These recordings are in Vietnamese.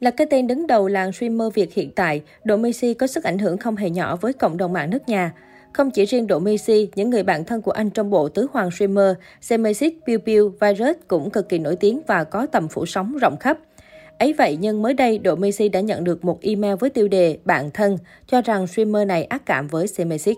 Là cái tên đứng đầu làng streamer Việt hiện tại, Độ Messi có sức ảnh hưởng không hề nhỏ với cộng đồng mạng nước nhà. Không chỉ riêng Độ Messi, những người bạn thân của anh trong bộ tứ hoàng streamer, Semesis, Piu Piu, Virus cũng cực kỳ nổi tiếng và có tầm phủ sóng rộng khắp. Ấy vậy nhưng mới đây, Độ Messi đã nhận được một email với tiêu đề bạn thân, cho rằng streamer này ác cảm với Semesis.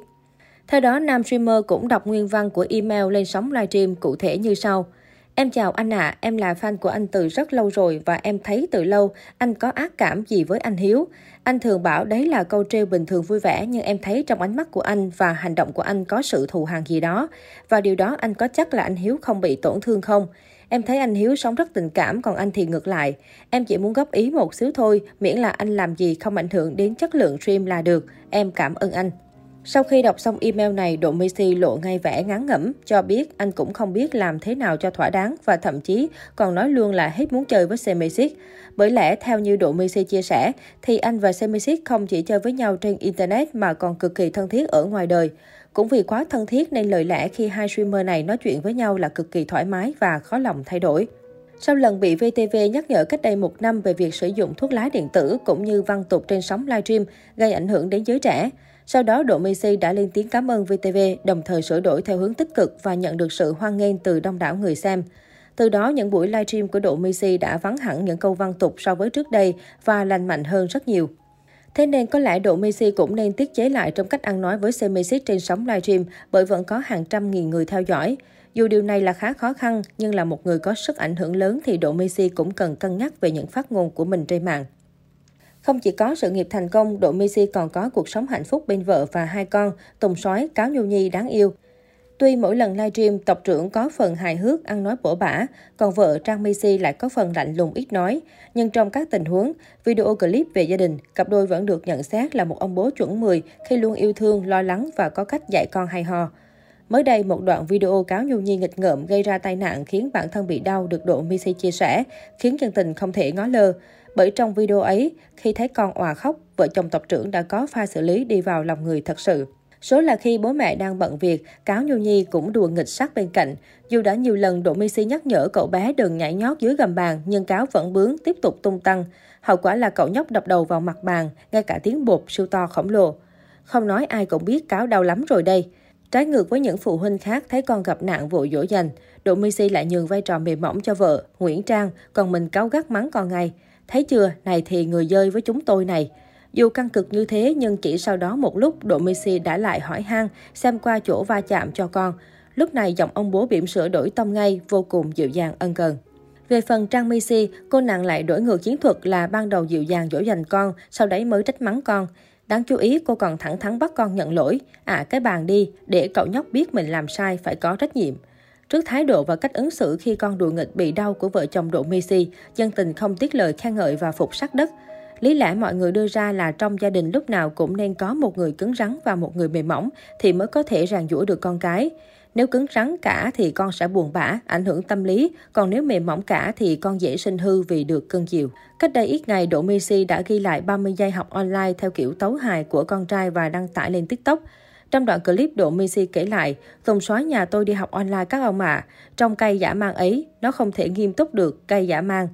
Theo đó, nam streamer cũng đọc nguyên văn của email lên sóng livestream cụ thể như sau. Em chào anh ạ, à, em là fan của anh từ rất lâu rồi và em thấy từ lâu anh có ác cảm gì với anh Hiếu. Anh thường bảo đấy là câu trêu bình thường vui vẻ nhưng em thấy trong ánh mắt của anh và hành động của anh có sự thù hằn gì đó. Và điều đó anh có chắc là anh Hiếu không bị tổn thương không? Em thấy anh Hiếu sống rất tình cảm, còn anh thì ngược lại. Em chỉ muốn góp ý một xíu thôi, miễn là anh làm gì không ảnh hưởng đến chất lượng stream là được. Em cảm ơn anh. Sau khi đọc xong email này, Độ Messi lộ ngay vẻ ngán ngẩm, cho biết anh cũng không biết làm thế nào cho thỏa đáng và thậm chí còn nói luôn là hết muốn chơi với Semisic. Bởi lẽ, theo như Độ Messi chia sẻ, thì anh và Semisic không chỉ chơi với nhau trên Internet mà còn cực kỳ thân thiết ở ngoài đời. Cũng vì quá thân thiết nên lời lẽ khi hai streamer này nói chuyện với nhau là cực kỳ thoải mái và khó lòng thay đổi. Sau lần bị VTV nhắc nhở cách đây một năm về việc sử dụng thuốc lá điện tử cũng như văn tục trên sóng livestream gây ảnh hưởng đến giới trẻ, sau đó, Độ Messi đã lên tiếng cảm ơn VTV, đồng thời sửa đổi theo hướng tích cực và nhận được sự hoan nghênh từ đông đảo người xem. Từ đó, những buổi livestream của Độ Messi đã vắng hẳn những câu văn tục so với trước đây và lành mạnh hơn rất nhiều. Thế nên có lẽ Độ Messi cũng nên tiết chế lại trong cách ăn nói với Semesis trên sóng livestream bởi vẫn có hàng trăm nghìn người theo dõi. Dù điều này là khá khó khăn, nhưng là một người có sức ảnh hưởng lớn thì Độ Messi cũng cần cân nhắc về những phát ngôn của mình trên mạng. Không chỉ có sự nghiệp thành công, Độ Messi còn có cuộc sống hạnh phúc bên vợ và hai con, Tùng sói, Cáo Nhu Nhi đáng yêu. Tuy mỗi lần livestream, tộc trưởng có phần hài hước, ăn nói bổ bả, còn vợ Trang Messi lại có phần lạnh lùng ít nói. Nhưng trong các tình huống, video clip về gia đình, cặp đôi vẫn được nhận xét là một ông bố chuẩn 10 khi luôn yêu thương, lo lắng và có cách dạy con hay ho. Mới đây, một đoạn video cáo Nhu Nhi nghịch ngợm gây ra tai nạn khiến bản thân bị đau được Độ Messi chia sẻ, khiến dân tình không thể ngó lơ. Bởi trong video ấy, khi thấy con òa khóc, vợ chồng tộc trưởng đã có pha xử lý đi vào lòng người thật sự. Số là khi bố mẹ đang bận việc, cáo Nhu Nhi cũng đùa nghịch sát bên cạnh. Dù đã nhiều lần Độ Si nhắc nhở cậu bé đừng nhảy nhót dưới gầm bàn, nhưng cáo vẫn bướng tiếp tục tung tăng. Hậu quả là cậu nhóc đập đầu vào mặt bàn, ngay cả tiếng bột siêu to khổng lồ. Không nói ai cũng biết cáo đau lắm rồi đây. Trái ngược với những phụ huynh khác thấy con gặp nạn vội dỗ dành, Độ Si lại nhường vai trò mềm mỏng cho vợ, Nguyễn Trang, còn mình cáo gắt mắng con ngay. Thấy chưa, này thì người dơi với chúng tôi này. Dù căng cực như thế nhưng chỉ sau đó một lúc Độ Messi đã lại hỏi han xem qua chỗ va chạm cho con. Lúc này giọng ông bố bỉm sữa đổi tông ngay, vô cùng dịu dàng ân cần. Về phần Trang Messi, cô nàng lại đổi ngược chiến thuật là ban đầu dịu dàng dỗ dành con, sau đấy mới trách mắng con. Đáng chú ý, cô còn thẳng thắn bắt con nhận lỗi. À, cái bàn đi, để cậu nhóc biết mình làm sai, phải có trách nhiệm. Trước thái độ và cách ứng xử khi con đùa nghịch bị đau của vợ chồng Độ Messi, dân tình không tiếc lời khen ngợi và phục sắc đất. Lý lẽ mọi người đưa ra là trong gia đình lúc nào cũng nên có một người cứng rắn và một người mềm mỏng thì mới có thể ràng dũa được con cái. Nếu cứng rắn cả thì con sẽ buồn bã, ảnh hưởng tâm lý, còn nếu mềm mỏng cả thì con dễ sinh hư vì được cưng chiều. Cách đây ít ngày, Đỗ Messi đã ghi lại 30 giây học online theo kiểu tấu hài của con trai và đăng tải lên TikTok. Trong đoạn clip, Độ Messi kể lại, Tùng soái nhà tôi đi học online các ông ạ. À. Trong cây giả mang ấy, nó không thể nghiêm túc được cây giả mang.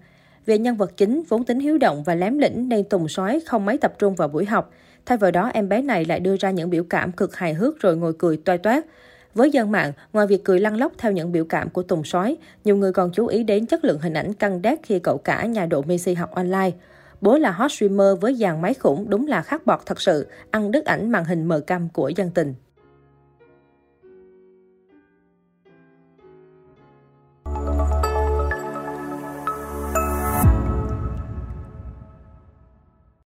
Về nhân vật chính, vốn tính hiếu động và lém lĩnh nên Tùng soái không mấy tập trung vào buổi học. Thay vào đó, em bé này lại đưa ra những biểu cảm cực hài hước rồi ngồi cười toai toát. Với dân mạng, ngoài việc cười lăn lóc theo những biểu cảm của Tùng Sói, nhiều người còn chú ý đến chất lượng hình ảnh căng đét khi cậu cả nhà độ Messi học online. Bố là hot streamer với dàn máy khủng đúng là khắc bọt thật sự, ăn đứt ảnh màn hình mờ cam của dân tình.